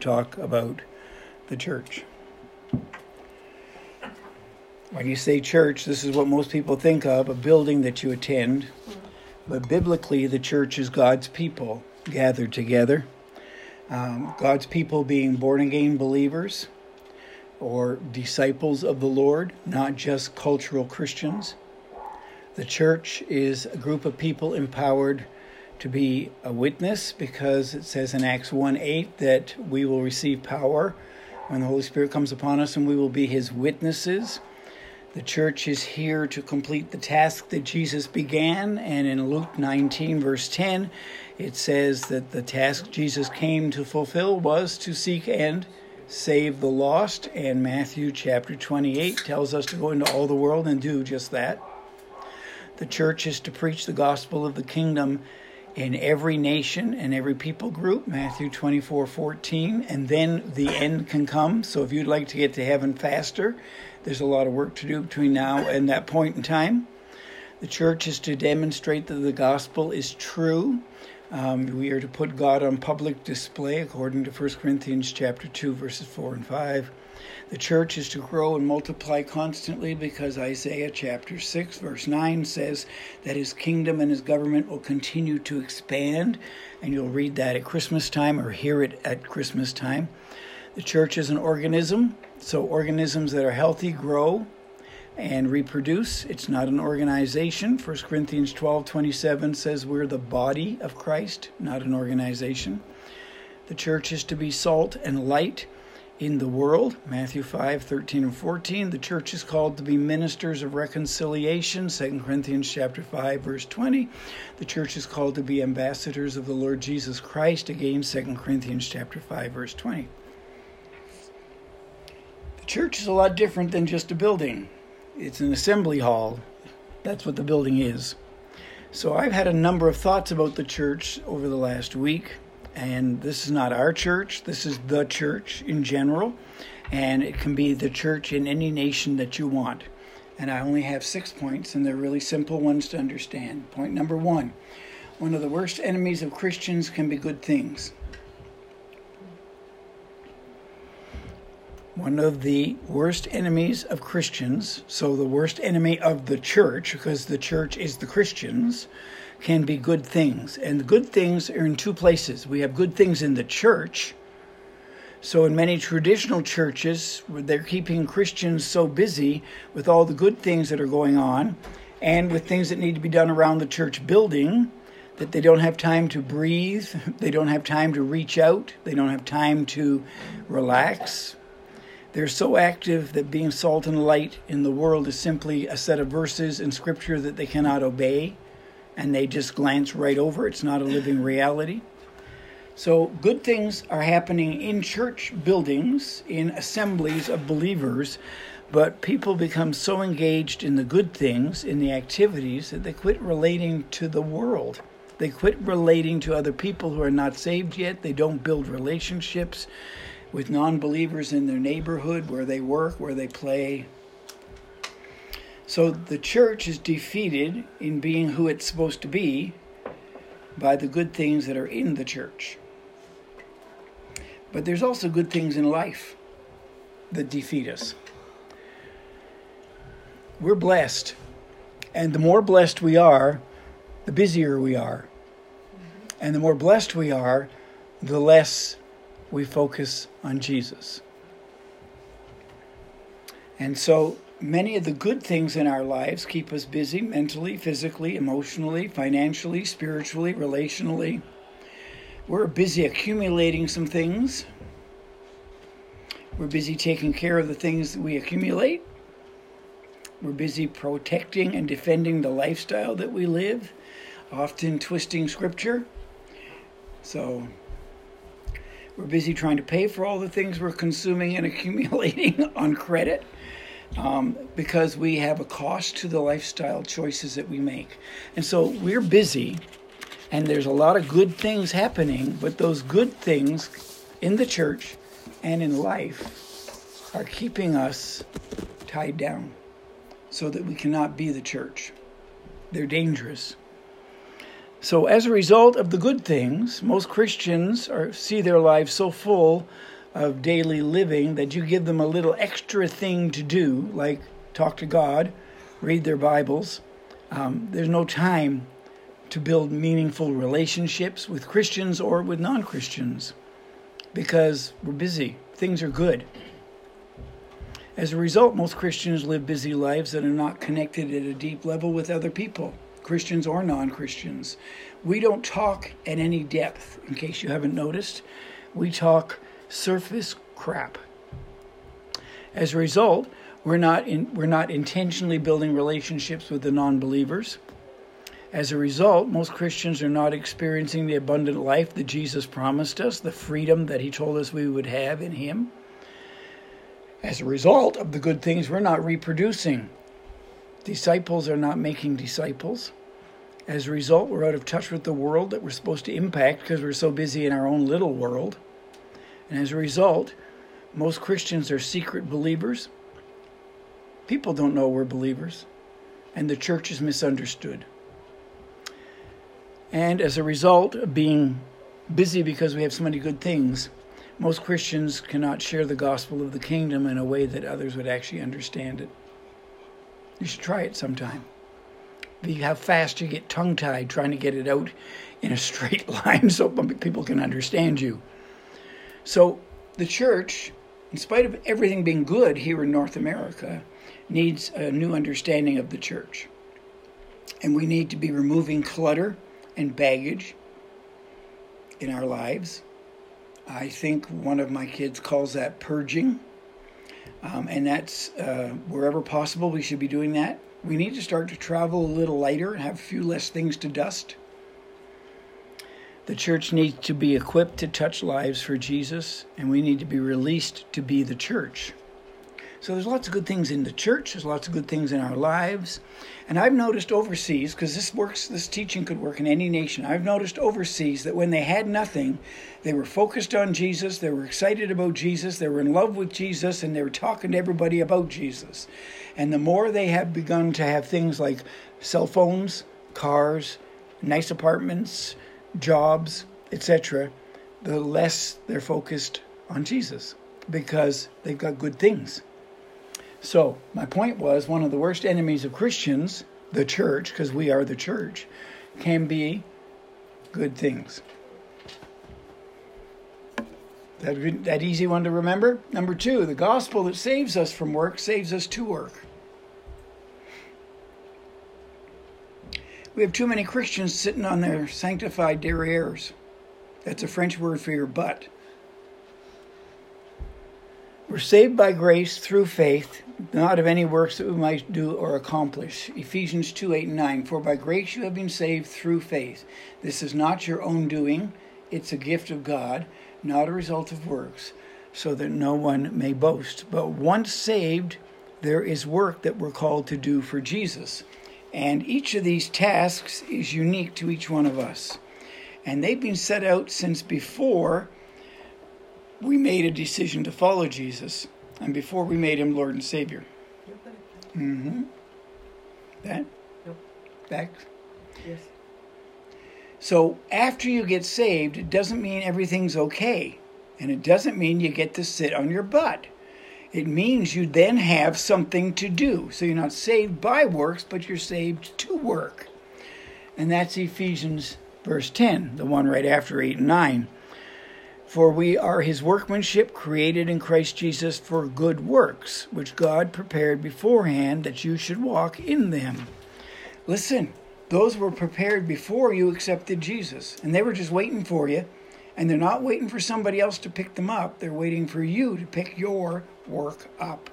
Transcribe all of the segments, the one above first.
talk about the church. When you say church, this is what most people think of a building that you attend. But biblically, the church is God's people gathered together. Um, God's people being born again believers or disciples of the Lord, not just cultural Christians. The church is a group of people empowered to be a witness because it says in Acts 1 8 that we will receive power when the Holy Spirit comes upon us and we will be his witnesses. The church is here to complete the task that Jesus began, and in Luke 19, verse 10, it says that the task Jesus came to fulfill was to seek and save the lost, and Matthew chapter 28 tells us to go into all the world and do just that. The church is to preach the gospel of the kingdom in every nation and every people group, Matthew 24 14, and then the end can come. So if you'd like to get to heaven faster, there's a lot of work to do between now and that point in time. The church is to demonstrate that the gospel is true. Um, we are to put God on public display according to 1 Corinthians chapter 2 verses 4 and 5. The church is to grow and multiply constantly because Isaiah chapter 6, verse 9 says that his kingdom and his government will continue to expand. And you'll read that at Christmas time or hear it at Christmas time. The church is an organism, so organisms that are healthy grow and reproduce. It's not an organization. 1 Corinthians 12 27 says we're the body of Christ, not an organization. The church is to be salt and light in the world. Matthew 5, 13 and 14. The church is called to be ministers of reconciliation. 2 Corinthians chapter 5, verse 20. The church is called to be ambassadors of the Lord Jesus Christ. Again, 2 Corinthians chapter 5, verse 20. The church is a lot different than just a building. It's an assembly hall. That's what the building is. So I've had a number of thoughts about the church over the last week and this is not our church, this is the church in general, and it can be the church in any nation that you want. And I only have six points, and they're really simple ones to understand. Point number one one of the worst enemies of Christians can be good things. One of the worst enemies of Christians, so the worst enemy of the church, because the church is the Christians, can be good things. And good things are in two places. We have good things in the church. So, in many traditional churches, they're keeping Christians so busy with all the good things that are going on and with things that need to be done around the church building that they don't have time to breathe, they don't have time to reach out, they don't have time to relax. They're so active that being salt and light in the world is simply a set of verses in Scripture that they cannot obey and they just glance right over. It's not a living reality. So, good things are happening in church buildings, in assemblies of believers, but people become so engaged in the good things, in the activities, that they quit relating to the world. They quit relating to other people who are not saved yet. They don't build relationships with non believers in their neighborhood, where they work, where they play, so the church is defeated in being who it's supposed to be by the good things that are in the church. But there's also good things in life that defeat us. We're blessed. And the more blessed we are, the busier we are. And the more blessed we are, the less we focus on Jesus. And so many of the good things in our lives keep us busy mentally, physically, emotionally, financially, spiritually, relationally. We're busy accumulating some things. We're busy taking care of the things that we accumulate. We're busy protecting and defending the lifestyle that we live, often twisting scripture. So we're busy trying to pay for all the things we're consuming and accumulating on credit um, because we have a cost to the lifestyle choices that we make. And so we're busy, and there's a lot of good things happening, but those good things in the church and in life are keeping us tied down so that we cannot be the church. They're dangerous. So, as a result of the good things, most Christians are, see their lives so full of daily living that you give them a little extra thing to do, like talk to God, read their Bibles. Um, there's no time to build meaningful relationships with Christians or with non Christians because we're busy. Things are good. As a result, most Christians live busy lives that are not connected at a deep level with other people, Christians or non Christians. We don't talk at any depth, in case you haven't noticed. We talk surface crap. As a result, we're not, in, we're not intentionally building relationships with the non believers. As a result, most Christians are not experiencing the abundant life that Jesus promised us, the freedom that He told us we would have in Him. As a result of the good things, we're not reproducing. Disciples are not making disciples. As a result, we're out of touch with the world that we're supposed to impact because we're so busy in our own little world. And as a result, most Christians are secret believers. People don't know we're believers, and the church is misunderstood. And as a result of being busy because we have so many good things, most Christians cannot share the gospel of the kingdom in a way that others would actually understand it. You should try it sometime. See how fast you get tongue tied trying to get it out in a straight line so people can understand you. So, the church, in spite of everything being good here in North America, needs a new understanding of the church. And we need to be removing clutter and baggage in our lives. I think one of my kids calls that purging. Um, and that's uh, wherever possible, we should be doing that. We need to start to travel a little lighter and have a few less things to dust. The church needs to be equipped to touch lives for Jesus, and we need to be released to be the church. So there's lots of good things in the church, there's lots of good things in our lives. And I've noticed overseas, because this works, this teaching could work in any nation. I've noticed overseas that when they had nothing, they were focused on Jesus, they were excited about Jesus, they were in love with Jesus, and they were talking to everybody about Jesus. And the more they have begun to have things like cell phones, cars, nice apartments, jobs, etc., the less they're focused on Jesus because they've got good things. So, my point was one of the worst enemies of Christians, the church, because we are the church, can be good things. That, that easy one to remember? Number two, the gospel that saves us from work saves us to work. We have too many Christians sitting on their sanctified derrieres. That's a French word for your butt. We're saved by grace through faith, not of any works that we might do or accomplish. Ephesians 2 8 and 9. For by grace you have been saved through faith. This is not your own doing, it's a gift of God, not a result of works, so that no one may boast. But once saved, there is work that we're called to do for Jesus. And each of these tasks is unique to each one of us. And they've been set out since before we made a decision to follow Jesus and before we made him Lord and Savior. Mm-hmm. That? Yep. Back? Yes. So after you get saved, it doesn't mean everything's okay. And it doesn't mean you get to sit on your butt. It means you then have something to do. So you're not saved by works, but you're saved to work. And that's Ephesians verse 10, the one right after 8 and 9. For we are his workmanship, created in Christ Jesus for good works, which God prepared beforehand that you should walk in them. Listen, those were prepared before you accepted Jesus, and they were just waiting for you. And they're not waiting for somebody else to pick them up, they're waiting for you to pick your work up.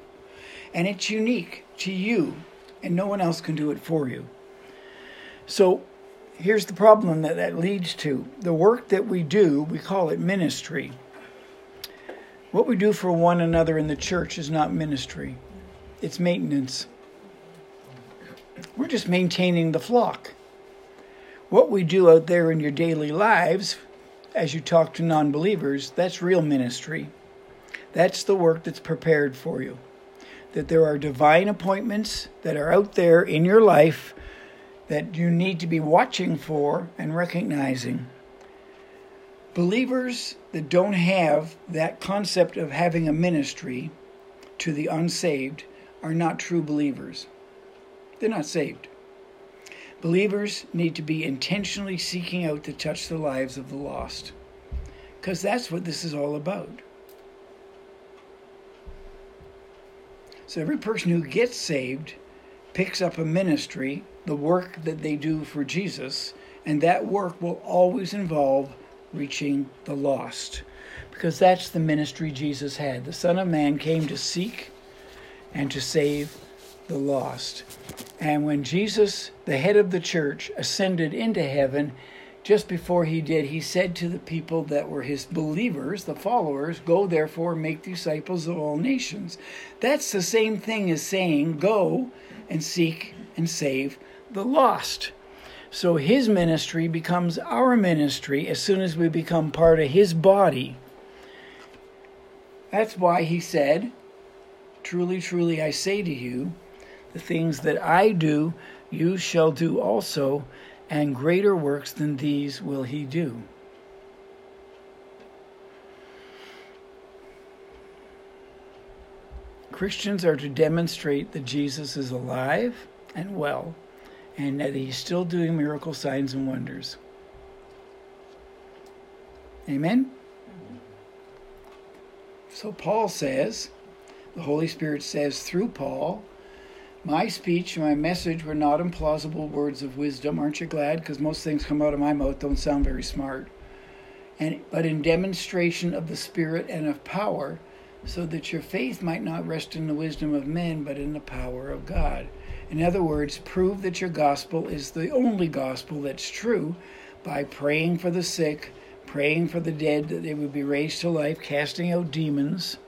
And it's unique to you, and no one else can do it for you. So, here's the problem that that leads to the work that we do, we call it ministry. What we do for one another in the church is not ministry, it's maintenance. We're just maintaining the flock. What we do out there in your daily lives, as you talk to non believers, that's real ministry. That's the work that's prepared for you. That there are divine appointments that are out there in your life that you need to be watching for and recognizing. Believers that don't have that concept of having a ministry to the unsaved are not true believers. They're not saved. Believers need to be intentionally seeking out to touch the lives of the lost. Because that's what this is all about. So every person who gets saved picks up a ministry, the work that they do for Jesus, and that work will always involve reaching the lost. Because that's the ministry Jesus had. The Son of Man came to seek and to save the lost. And when Jesus, the head of the church, ascended into heaven, just before he did, he said to the people that were his believers, the followers, Go therefore, make disciples of all nations. That's the same thing as saying, Go and seek and save the lost. So his ministry becomes our ministry as soon as we become part of his body. That's why he said, Truly, truly, I say to you, the things that I do, you shall do also, and greater works than these will he do. Christians are to demonstrate that Jesus is alive and well, and that he's still doing miracle signs and wonders. Amen? So Paul says, the Holy Spirit says through Paul, my speech and my message were not implausible words of wisdom. Aren't you glad? Because most things come out of my mouth don't sound very smart. And but in demonstration of the Spirit and of power, so that your faith might not rest in the wisdom of men, but in the power of God. In other words, prove that your gospel is the only gospel that's true by praying for the sick, praying for the dead that they would be raised to life, casting out demons.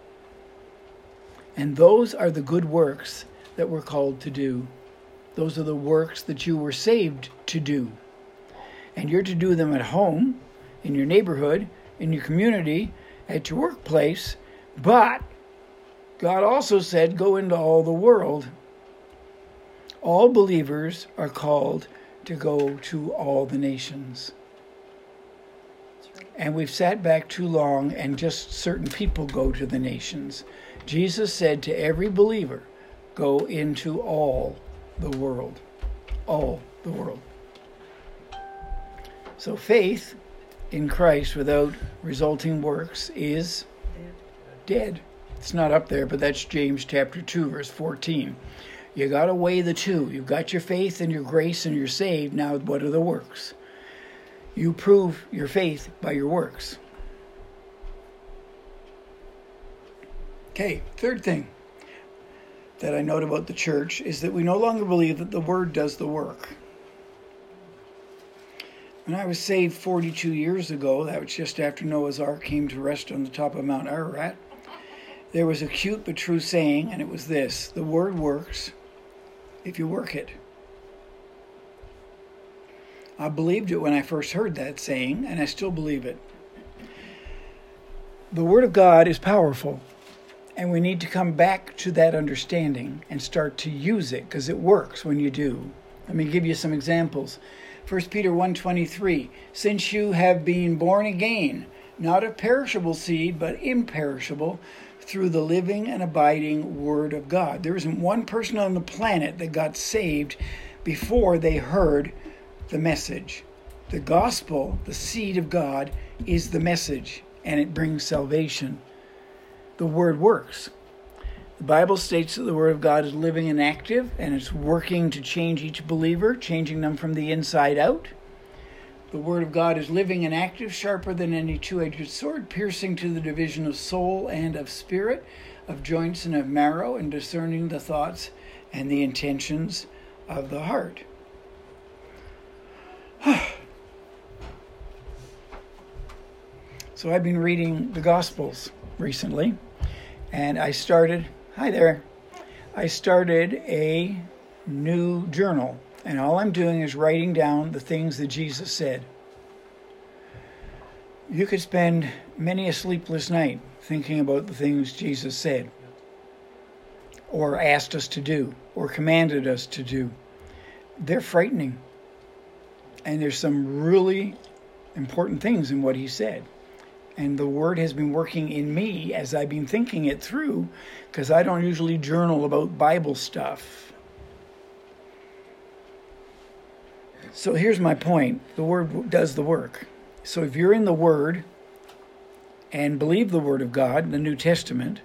And those are the good works that we're called to do. Those are the works that you were saved to do. And you're to do them at home, in your neighborhood, in your community, at your workplace. But God also said, go into all the world. All believers are called to go to all the nations. And we've sat back too long and just certain people go to the nations. Jesus said to every believer, go into all the world. All the world. So faith in Christ without resulting works is dead. It's not up there, but that's James chapter 2, verse 14. You got to weigh the two. You've got your faith and your grace and you're saved. Now, what are the works? You prove your faith by your works. Okay, third thing that I note about the church is that we no longer believe that the Word does the work. When I was saved 42 years ago, that was just after Noah's Ark came to rest on the top of Mount Ararat, there was a cute but true saying, and it was this The Word works if you work it. I believed it when I first heard that saying, and I still believe it. The Word of God is powerful. And we need to come back to that understanding and start to use it because it works when you do. Let me give you some examples. 1 Peter 1:23 Since you have been born again, not of perishable seed, but imperishable, through the living and abiding word of God. There isn't one person on the planet that got saved before they heard the message. The gospel, the seed of God, is the message, and it brings salvation the word works. The Bible states that the Word of God is living and active, and it's working to change each believer, changing them from the inside out. The Word of God is living and active, sharper than any two edged sword, piercing to the division of soul and of spirit, of joints and of marrow, and discerning the thoughts and the intentions of the heart. so I've been reading the Gospels recently and I started, hi there, I started a new journal. And all I'm doing is writing down the things that Jesus said. You could spend many a sleepless night thinking about the things Jesus said, or asked us to do, or commanded us to do. They're frightening. And there's some really important things in what he said. And the word has been working in me as I've been thinking it through, because I don't usually journal about Bible stuff. So here's my point the word does the work. So if you're in the word and believe the word of God, the New Testament,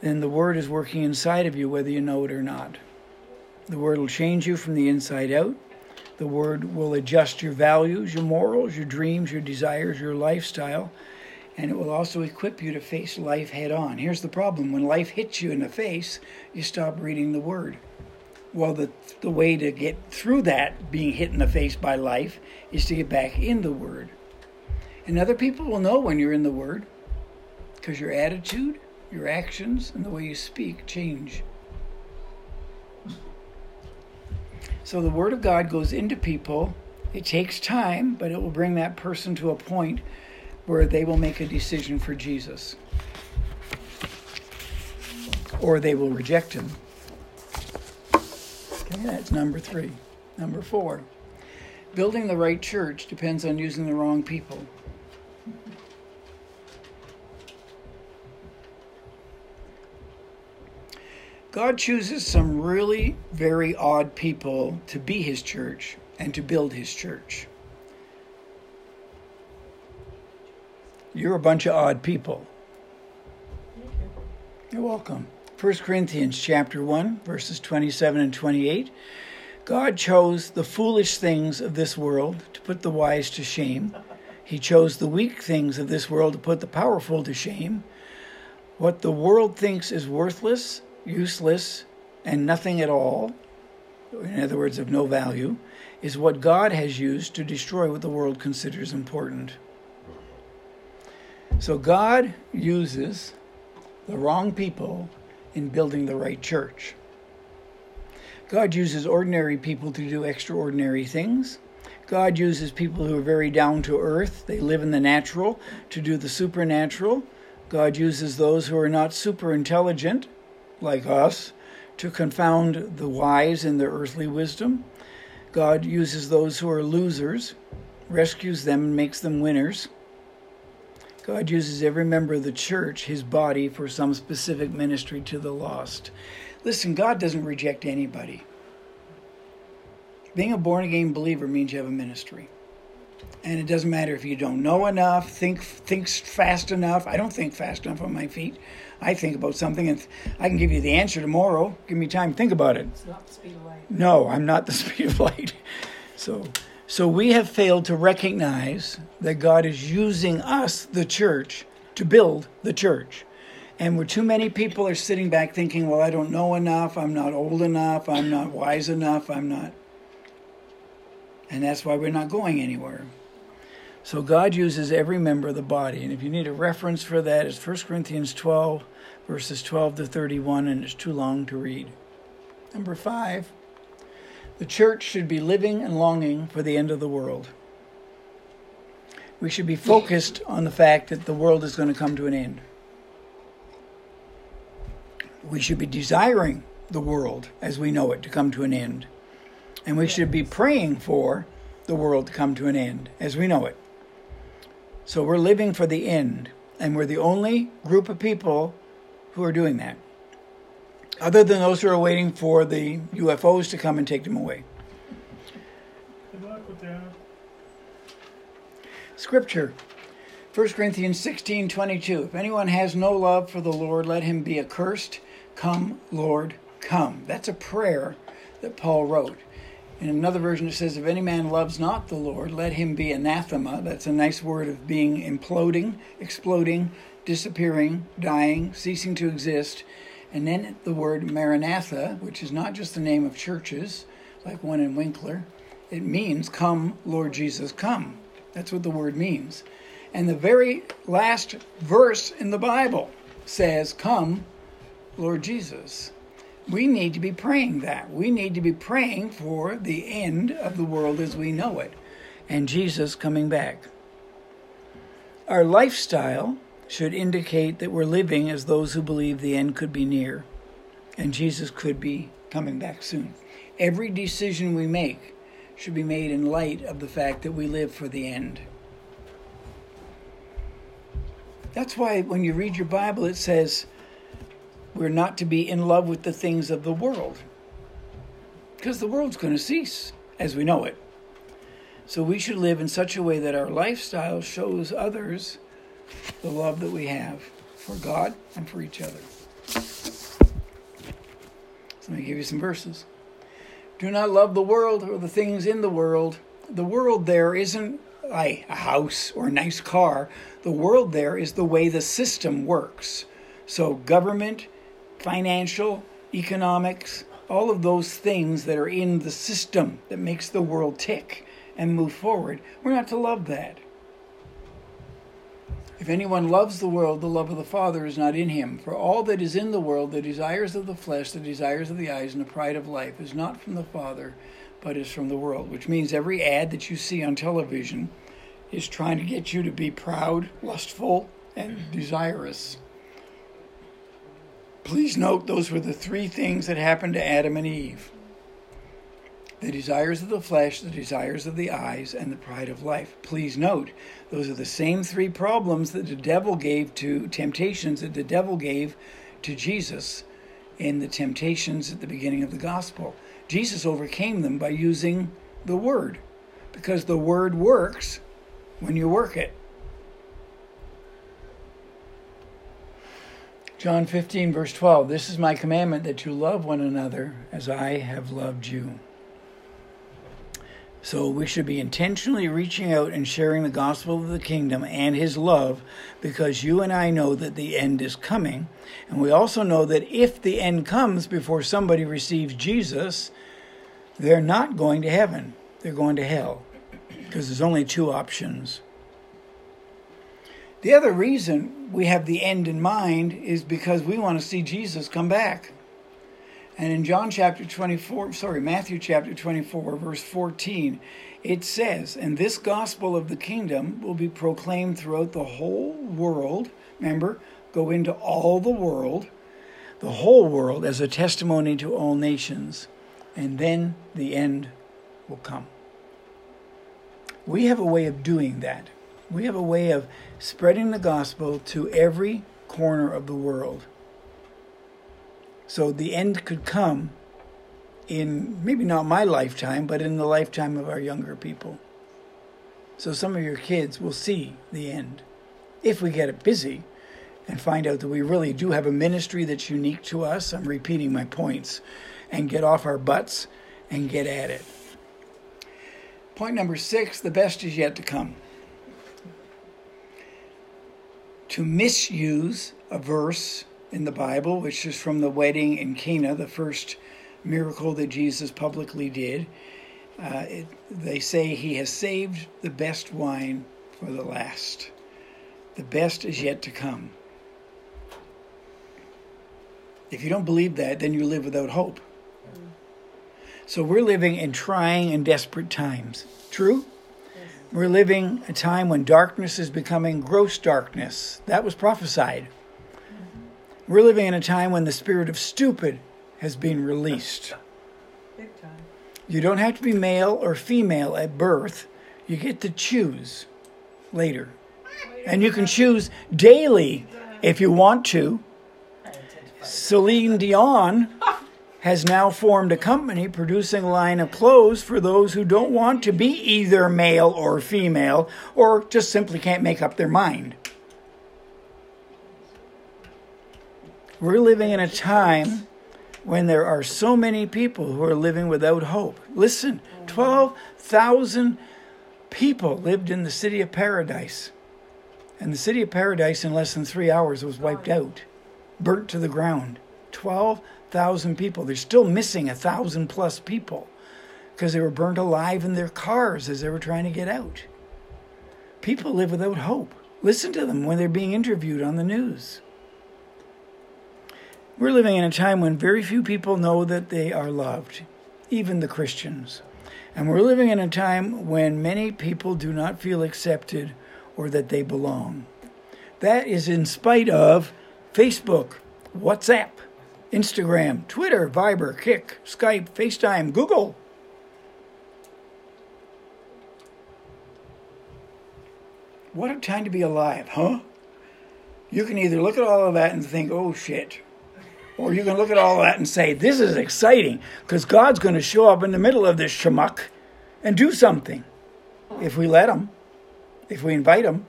then the word is working inside of you whether you know it or not. The word will change you from the inside out. The word will adjust your values, your morals, your dreams, your desires, your lifestyle and it will also equip you to face life head on. Here's the problem when life hits you in the face, you stop reading the Word. Well, the, the way to get through that, being hit in the face by life, is to get back in the Word. And other people will know when you're in the Word because your attitude, your actions, and the way you speak change. So the Word of God goes into people. It takes time, but it will bring that person to a point where they will make a decision for Jesus or they will reject him. Okay, that's number three. Number four, building the right church depends on using the wrong people. God chooses some really very odd people to be his church and to build his church. You're a bunch of odd people. You're welcome. 1 Corinthians chapter 1 verses 27 and 28. God chose the foolish things of this world to put the wise to shame. He chose the weak things of this world to put the powerful to shame. What the world thinks is worthless, useless, and nothing at all, in other words, of no value, is what God has used to destroy what the world considers important. So God uses the wrong people in building the right church. God uses ordinary people to do extraordinary things. God uses people who are very down to earth, they live in the natural, to do the supernatural. God uses those who are not super intelligent, like us, to confound the wise in their earthly wisdom. God uses those who are losers, rescues them, and makes them winners. God uses every member of the church, his body, for some specific ministry to the lost. Listen, God doesn't reject anybody. Being a born again believer means you have a ministry. And it doesn't matter if you don't know enough, think thinks fast enough. I don't think fast enough on my feet. I think about something and I can give you the answer tomorrow. Give me time to think about it. It's not the speed of light. No, I'm not the speed of light. So so we have failed to recognize that God is using us, the church, to build the church. And where too many people are sitting back thinking, well, I don't know enough, I'm not old enough, I'm not wise enough, I'm not. And that's why we're not going anywhere. So God uses every member of the body. And if you need a reference for that, it's 1 Corinthians 12, verses 12 to 31, and it's too long to read. Number five. The church should be living and longing for the end of the world. We should be focused on the fact that the world is going to come to an end. We should be desiring the world as we know it to come to an end. And we should be praying for the world to come to an end as we know it. So we're living for the end, and we're the only group of people who are doing that other than those who are waiting for the UFOs to come and take them away. Good luck with that. Scripture 1 Corinthians 16 22. If anyone has no love for the Lord, let him be accursed. Come, Lord, come. That's a prayer that Paul wrote. In another version, it says, If any man loves not the Lord, let him be anathema. That's a nice word of being imploding, exploding, disappearing, dying, ceasing to exist. And then the word Maranatha, which is not just the name of churches, like one in Winkler, it means, Come, Lord Jesus, come. That's what the word means. And the very last verse in the Bible says, Come, Lord Jesus. We need to be praying that. We need to be praying for the end of the world as we know it and Jesus coming back. Our lifestyle should indicate that we're living as those who believe the end could be near and Jesus could be coming back soon. Every decision we make should be made in light of the fact that we live for the end. That's why when you read your Bible, it says we're not to be in love with the things of the world. Because the world's going to cease as we know it. So we should live in such a way that our lifestyle shows others the love that we have for God and for each other. So let me give you some verses. Do not love the world or the things in the world. The world there isn't a house or a nice car. The world there is the way the system works. So, government, financial, economics, all of those things that are in the system that makes the world tick and move forward, we're not to love that. If anyone loves the world, the love of the Father is not in him. For all that is in the world, the desires of the flesh, the desires of the eyes, and the pride of life, is not from the Father, but is from the world. Which means every ad that you see on television is trying to get you to be proud, lustful, and desirous. Please note those were the three things that happened to Adam and Eve the desires of the flesh, the desires of the eyes, and the pride of life. Please note, those are the same three problems that the devil gave to temptations that the devil gave to Jesus in the temptations at the beginning of the gospel. Jesus overcame them by using the word because the word works when you work it. John 15, verse 12 This is my commandment that you love one another as I have loved you. So we should be intentionally reaching out and sharing the gospel of the kingdom and his love because you and I know that the end is coming. And we also know that if the end comes before somebody receives Jesus, they're not going to heaven, they're going to hell because there's only two options. The other reason we have the end in mind is because we want to see Jesus come back. And in John chapter 24, sorry, Matthew chapter 24, verse 14, it says, And this gospel of the kingdom will be proclaimed throughout the whole world. Remember, go into all the world, the whole world, as a testimony to all nations. And then the end will come. We have a way of doing that. We have a way of spreading the gospel to every corner of the world. So the end could come in maybe not my lifetime, but in the lifetime of our younger people. So some of your kids will see the end if we get it busy and find out that we really do have a ministry that's unique to us. I'm repeating my points and get off our butts and get at it. Point number six the best is yet to come. To misuse a verse in the Bible, which is from the wedding in Cana, the first miracle that Jesus publicly did. Uh, it, they say he has saved the best wine for the last. The best is yet to come. If you don't believe that, then you live without hope. So we're living in trying and desperate times. True? Yes. We're living a time when darkness is becoming gross darkness. That was prophesied. We're living in a time when the spirit of stupid has been released. Big time. You don't have to be male or female at birth. You get to choose later. And you can choose daily if you want to. Celine Dion has now formed a company producing a line of clothes for those who don't want to be either male or female or just simply can't make up their mind. We're living in a time when there are so many people who are living without hope. Listen, 12,000 people lived in the city of paradise. And the city of paradise, in less than three hours, was wiped out, burnt to the ground. 12,000 people. They're still missing a thousand plus people because they were burnt alive in their cars as they were trying to get out. People live without hope. Listen to them when they're being interviewed on the news. We're living in a time when very few people know that they are loved, even the Christians. And we're living in a time when many people do not feel accepted or that they belong. That is in spite of Facebook, WhatsApp, Instagram, Twitter, Viber, Kik, Skype, FaceTime, Google. What a time to be alive, huh? You can either look at all of that and think, oh shit, or you can look at all that and say, this is exciting because God's going to show up in the middle of this shamuck and do something if we let Him, if we invite Him.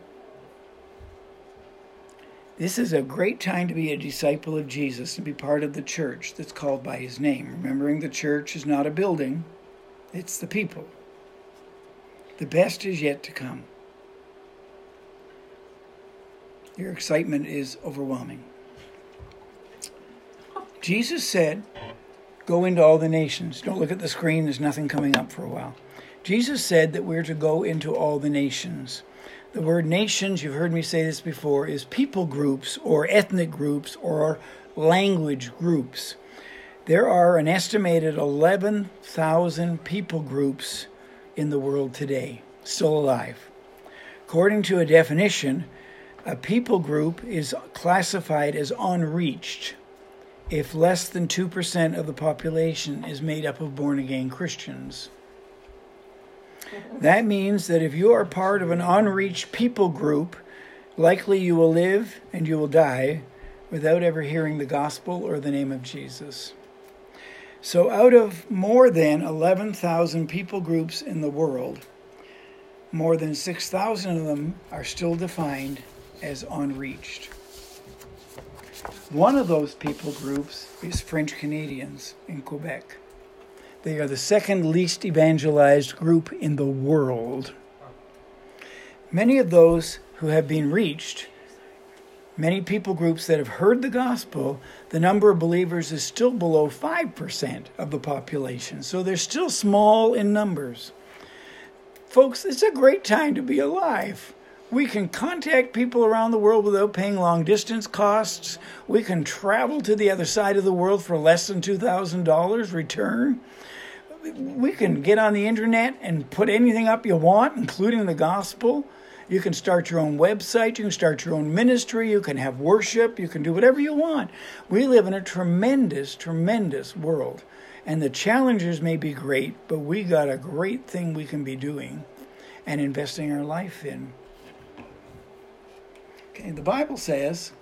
This is a great time to be a disciple of Jesus and be part of the church that's called by His name. Remembering the church is not a building, it's the people. The best is yet to come. Your excitement is overwhelming. Jesus said, Go into all the nations. Don't look at the screen, there's nothing coming up for a while. Jesus said that we're to go into all the nations. The word nations, you've heard me say this before, is people groups or ethnic groups or language groups. There are an estimated 11,000 people groups in the world today, still alive. According to a definition, a people group is classified as unreached if less than 2% of the population is made up of born again Christians. That means that if you are part of an unreached people group, likely you will live and you will die without ever hearing the gospel or the name of Jesus. So, out of more than 11,000 people groups in the world, more than 6,000 of them are still defined as unreached. One of those people groups is French Canadians in Quebec. They are the second least evangelized group in the world. Many of those who have been reached, many people groups that have heard the gospel, the number of believers is still below 5% of the population. So they're still small in numbers. Folks, it's a great time to be alive. We can contact people around the world without paying long distance costs. We can travel to the other side of the world for less than $2,000 return. We can get on the internet and put anything up you want, including the gospel. You can start your own website. You can start your own ministry. You can have worship. You can do whatever you want. We live in a tremendous, tremendous world. And the challenges may be great, but we got a great thing we can be doing and investing our life in. Okay, the Bible says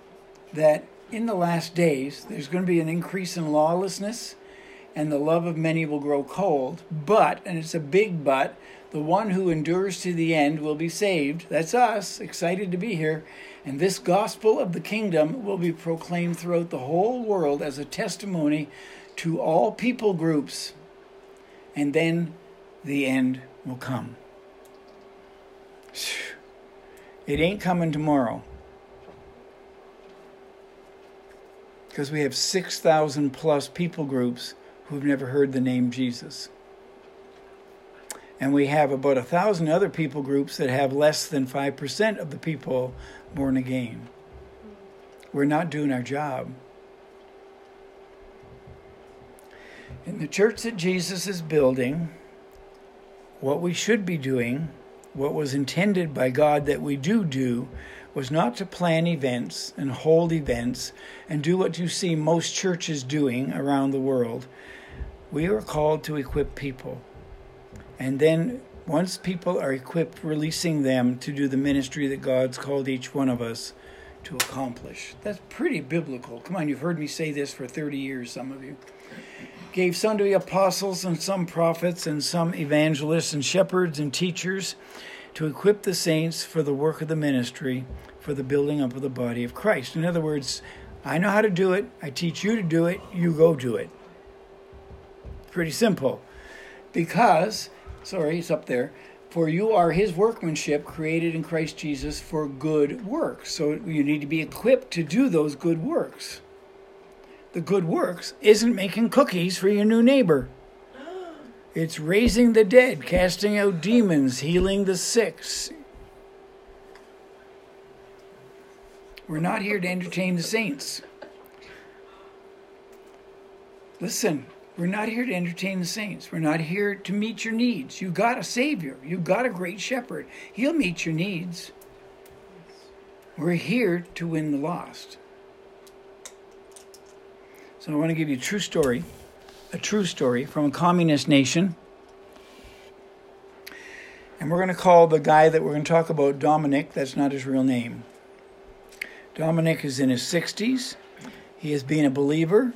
that in the last days there's going to be an increase in lawlessness and the love of many will grow cold. But, and it's a big but, the one who endures to the end will be saved. That's us, excited to be here. And this gospel of the kingdom will be proclaimed throughout the whole world as a testimony to all people groups. And then the end will come. It ain't coming tomorrow. Because we have 6,000 plus people groups who've never heard the name Jesus. And we have about a thousand other people groups that have less than 5% of the people born again. We're not doing our job. In the church that Jesus is building, what we should be doing, what was intended by God that we do do, was not to plan events and hold events and do what you see most churches doing around the world. We are called to equip people. And then, once people are equipped, releasing them to do the ministry that God's called each one of us to accomplish. That's pretty biblical. Come on, you've heard me say this for 30 years, some of you. Gave some to the apostles and some prophets and some evangelists and shepherds and teachers to equip the saints for the work of the ministry, for the building up of the body of Christ. In other words, I know how to do it, I teach you to do it, you go do it. Pretty simple. Because, sorry, it's up there, for you are his workmanship created in Christ Jesus for good works. So you need to be equipped to do those good works. The good works isn't making cookies for your new neighbor. It's raising the dead, casting out demons, healing the sick. We're not here to entertain the saints. Listen, we're not here to entertain the saints. We're not here to meet your needs. You've got a Savior. you've got a great shepherd. He'll meet your needs. We're here to win the lost. So I want to give you a true story a true story from a communist nation. And we're going to call the guy that we're going to talk about Dominic. That's not his real name. Dominic is in his 60s. He has been a believer,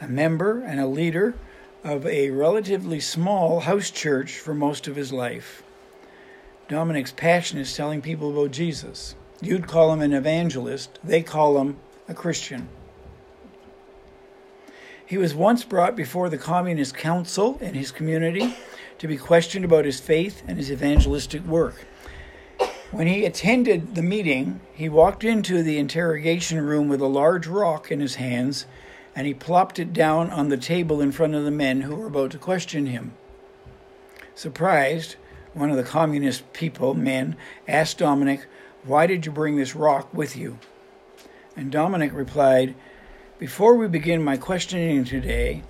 a member, and a leader of a relatively small house church for most of his life. Dominic's passion is telling people about Jesus. You'd call him an evangelist, they call him a Christian. He was once brought before the Communist Council in his community to be questioned about his faith and his evangelistic work. When he attended the meeting, he walked into the interrogation room with a large rock in his hands and he plopped it down on the table in front of the men who were about to question him. Surprised, one of the communist people, men, asked Dominic, Why did you bring this rock with you? And Dominic replied, Before we begin my questioning today,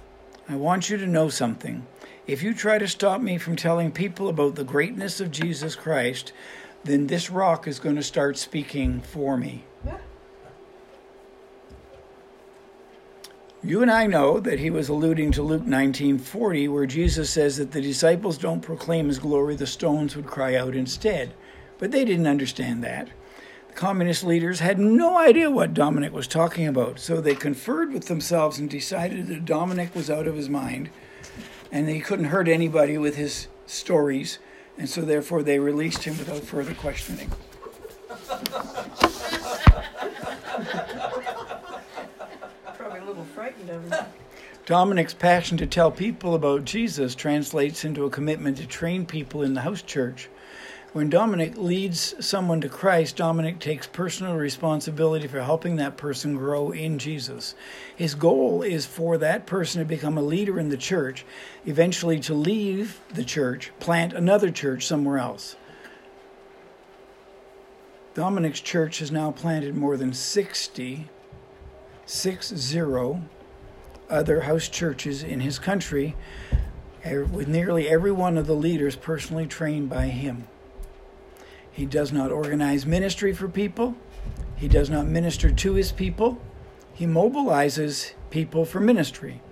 I want you to know something. If you try to stop me from telling people about the greatness of Jesus Christ, then this rock is going to start speaking for me. You and I know that he was alluding to Luke 19:40 where Jesus says that the disciples don't proclaim his glory the stones would cry out instead. But they didn't understand that. Communist leaders had no idea what Dominic was talking about, so they conferred with themselves and decided that Dominic was out of his mind and he couldn't hurt anybody with his stories, and so therefore they released him without further questioning. frightened of him. Dominic's passion to tell people about Jesus translates into a commitment to train people in the house church. When Dominic leads someone to Christ, Dominic takes personal responsibility for helping that person grow in Jesus. His goal is for that person to become a leader in the church, eventually to leave the church, plant another church somewhere else. Dominic's church has now planted more than 60 six zero other house churches in his country, eh, with nearly every one of the leaders personally trained by him. He does not organize ministry for people. He does not minister to his people. He mobilizes people for ministry.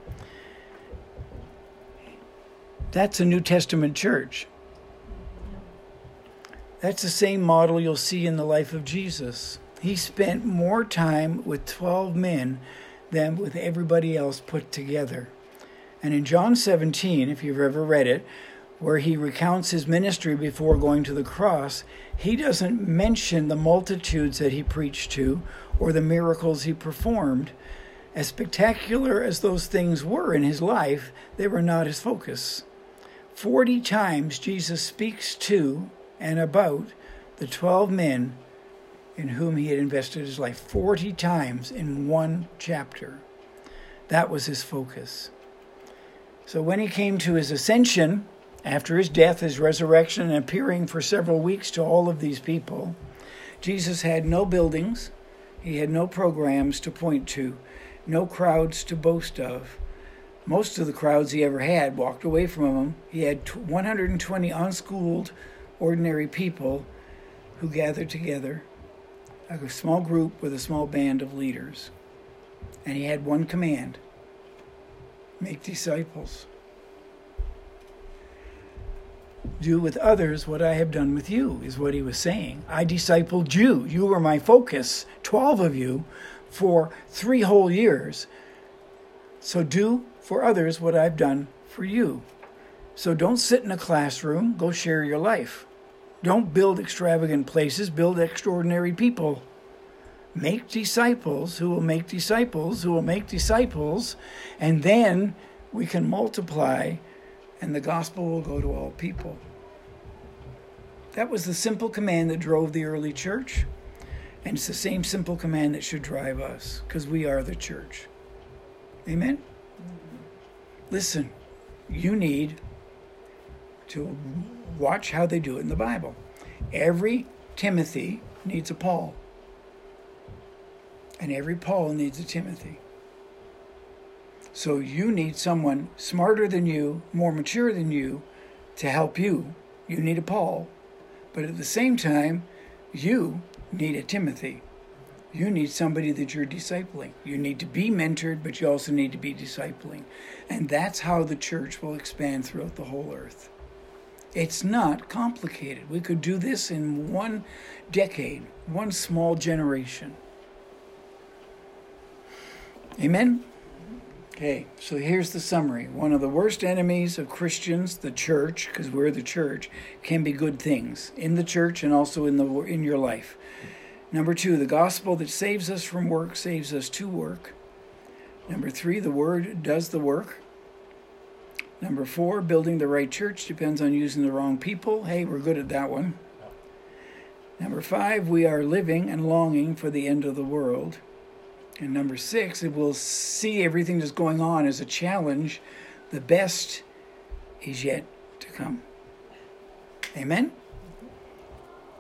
That's a New Testament church. That's the same model you'll see in the life of Jesus he spent more time with 12 men than with everybody else put together. And in John 17, if you've ever read it, where he recounts his ministry before going to the cross, he doesn't mention the multitudes that he preached to or the miracles he performed. As spectacular as those things were in his life, they were not his focus. Forty times Jesus speaks to and about the 12 men in whom he had invested his life 40 times in one chapter. That was his focus. So when he came to his ascension, after his death, his resurrection, and appearing for several weeks to all of these people, Jesus had no buildings, he had no programs to point to, no crowds to boast of. Most of the crowds he ever had walked away from him. He had 120 unschooled, ordinary people who gathered together a small group with a small band of leaders. And he had one command make disciples. Do with others what I have done with you, is what he was saying. I discipled you. You were my focus, 12 of you, for three whole years. So do for others what I've done for you. So don't sit in a classroom, go share your life. Don't build extravagant places, build extraordinary people. Make disciples who will make disciples who will make disciples, and then we can multiply and the gospel will go to all people. That was the simple command that drove the early church, and it's the same simple command that should drive us because we are the church. Amen? Listen, you need to watch how they do it in the Bible. Every Timothy needs a Paul, and every Paul needs a Timothy. So you need someone smarter than you, more mature than you to help you. You need a Paul. But at the same time, you need a Timothy. You need somebody that you're discipling. You need to be mentored, but you also need to be discipling. And that's how the church will expand throughout the whole earth. It's not complicated. We could do this in one decade, one small generation. Amen? Okay, so here's the summary. One of the worst enemies of Christians, the church, because we're the church, can be good things in the church and also in the in your life. Number two, the gospel that saves us from work saves us to work. Number three, the word does the work. Number four, building the right church depends on using the wrong people. Hey, we're good at that one. Number five, we are living and longing for the end of the world. And number six, it will see everything that's going on as a challenge. The best is yet to come. Amen?